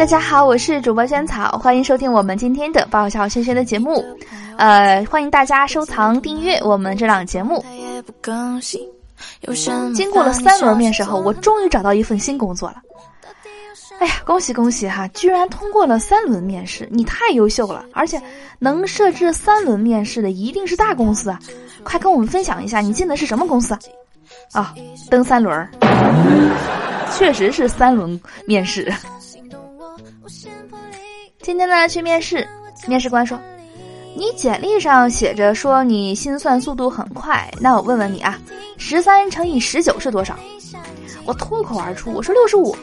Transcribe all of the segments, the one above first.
大家好，我是主播萱草，欢迎收听我们今天的爆笑萱萱的节目。呃，欢迎大家收藏订阅我们这档节目。经过了三轮面试后，我终于找到一份新工作了。哎呀，恭喜恭喜哈！居然通过了三轮面试，你太优秀了！而且能设置三轮面试的一定是大公司啊！快跟我们分享一下，你进的是什么公司？啊，蹬三轮儿，确实是三轮面试。今天呢，去面试，面试官说：“你简历上写着说你心算速度很快，那我问问你啊，十三乘以十九是多少？”我脱口而出：“我说六十五。”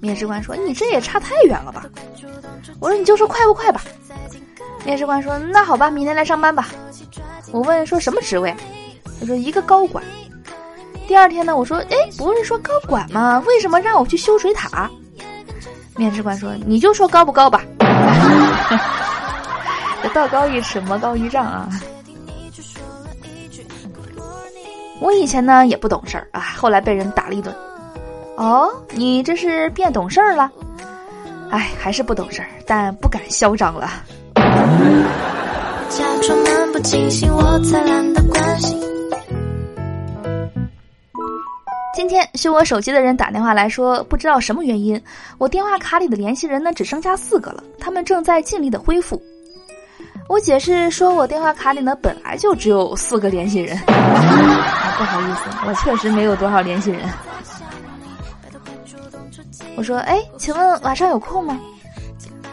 面试官说：“你这也差太远了吧？”我说：“你就说快不快吧。”面试官说：“那好吧，明天来上班吧。”我问：“说什么职位？”他说：“一个高管。”第二天呢，我说：“哎，不是说高管吗？为什么让我去修水塔？”面试官说：“你就说高不高吧。”道高一尺，魔高一丈啊！我以前呢也不懂事儿啊，后来被人打了一顿。哦，你这是变懂事儿了？哎，还是不懂事儿，但不敢嚣张了。假装漫不经心，我才懒得关心今天修我手机的人打电话来说，不知道什么原因，我电话卡里的联系人呢只剩下四个了，他们正在尽力的恢复。我解释说，我电话卡里呢本来就只有四个联系人。不好意思，我确实没有多少联系人。我说：“哎，请问晚上有空吗？”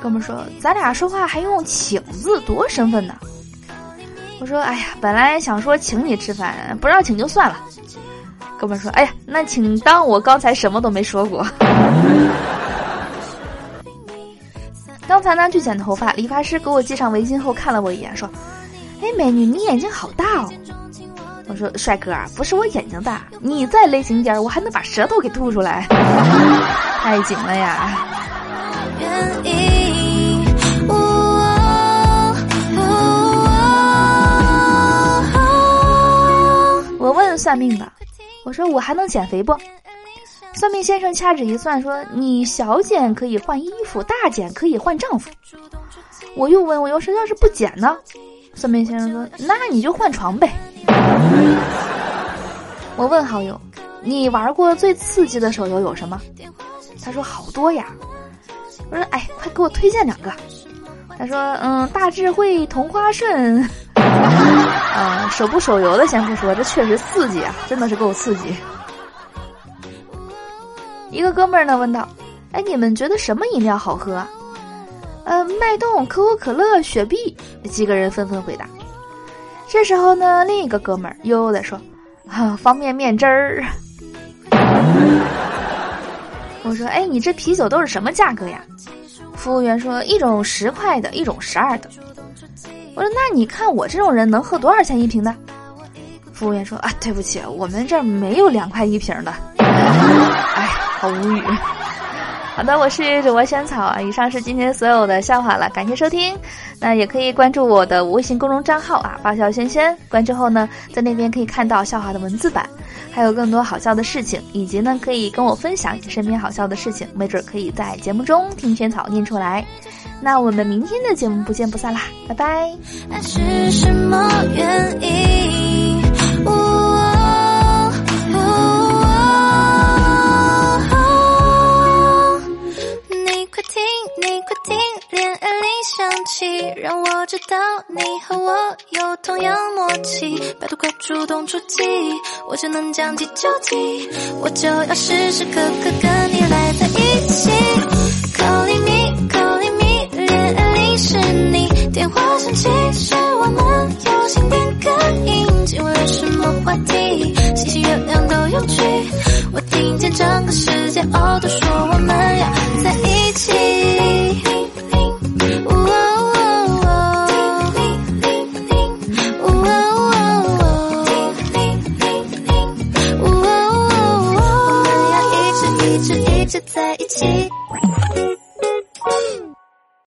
哥们说：“咱俩说话还用请字，多身份呢。”我说：“哎呀，本来想说请你吃饭，不让请就算了。”哥们说：“哎呀，那请当我刚才什么都没说过。”刚才呢去剪头发，理发师给我系上围巾后看了我一眼，说：“哎，美女，你眼睛好大哦。”我说：“帅哥，不是我眼睛大，你再勒紧点，我还能把舌头给吐出来。”太紧了呀！我问算命的，我说我还能减肥不？算命先生掐指一算，说你小减可以换衣服，大减可以换丈夫。我又问，我又说要是不减呢？算命先生说，那你就换床呗。我问好友，你玩过最刺激的手游有什么？他说好多呀，我说哎，快给我推荐两个。他说嗯，大智慧同花顺，啊，手不手游的先不说，这确实刺激啊，真的是够刺激。一个哥们儿呢问道，哎，你们觉得什么饮料好喝？呃，脉动、可口可乐、雪碧，几个人纷纷回答。这时候呢，另一个哥们儿悠悠的说，啊，方便面汁儿。我说：“哎，你这啤酒都是什么价格呀？”服务员说：“一种十块的，一种十二的。”我说：“那你看我这种人能喝多少钱一瓶的？”服务员说：“啊，对不起，我们这儿没有两块一瓶的。”哎，好无语。好的，我是主播萱草啊。以上是今天所有的笑话了，感谢收听。那也可以关注我的微信公众账号啊，爆笑轩轩。关注后呢，在那边可以看到笑话的文字版。还有更多好笑的事情，以及呢，可以跟我分享你身边好笑的事情，没准可以在节目中听萱草念出来。那我们明天的节目不见不散啦，拜拜。爱是什么原因？你快听，你快听，恋爱铃响起，让我知道你和我有同样默契。拜托快主动出击。我就能将计就计，我就要时时刻刻跟你赖在一起。其实我们有心电感应今晚有什么话题星星月亮都有趣。我听见整个世